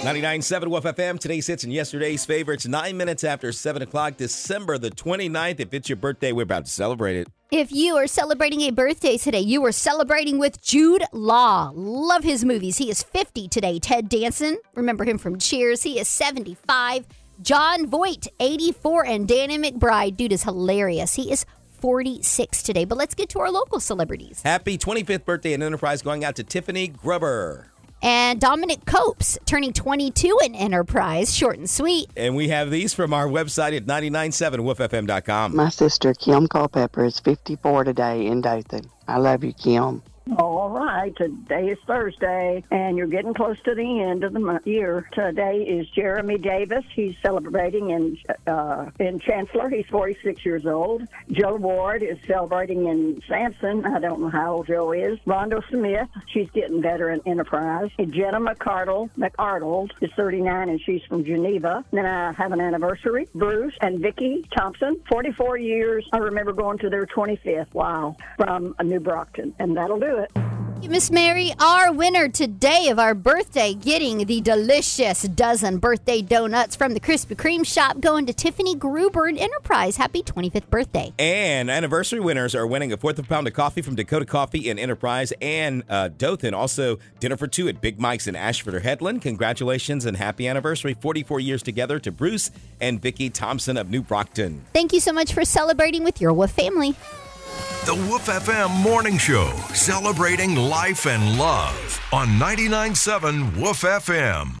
99.7 Woof FM, today's hits and yesterday's favorites. Nine minutes after 7 o'clock, December the 29th. If it's your birthday, we're about to celebrate it. If you are celebrating a birthday today, you are celebrating with Jude Law. Love his movies. He is 50 today. Ted Danson, remember him from Cheers. He is 75. Jon Voight, 84. And Danny McBride, dude is hilarious. He is 46 today. But let's get to our local celebrities. Happy 25th birthday in Enterprise going out to Tiffany Grubber. And Dominic Copes, turning 22 in Enterprise. Short and sweet. And we have these from our website at 997woofm.com. My sister Kim Culpepper is 54 today in Dothan. I love you, Kim. Oh, all right, today is Thursday, and you're getting close to the end of the month, year. Today is Jeremy Davis. He's celebrating in uh, in Chancellor. He's 46 years old. Joe Ward is celebrating in Samson. I don't know how old Joe is. Rondo Smith. She's getting better in Enterprise. Jenna McArdle McArdle is 39, and she's from Geneva. Then I have an anniversary. Bruce and Vicki Thompson, 44 years. I remember going to their 25th. Wow, from New Brockton, and that'll do it. Miss Mary, our winner today of our birthday, getting the delicious dozen birthday donuts from the Krispy Kreme shop, going to Tiffany Gruber in Enterprise. Happy 25th birthday. And anniversary winners are winning a fourth of a pound of coffee from Dakota Coffee in Enterprise and uh, Dothan. Also, dinner for two at Big Mike's in Ashford or Headland. Congratulations and happy anniversary. 44 years together to Bruce and Vicki Thompson of New Brockton. Thank you so much for celebrating with your Woof family. The Woof FM Morning Show, celebrating life and love on 99.7 Woof FM.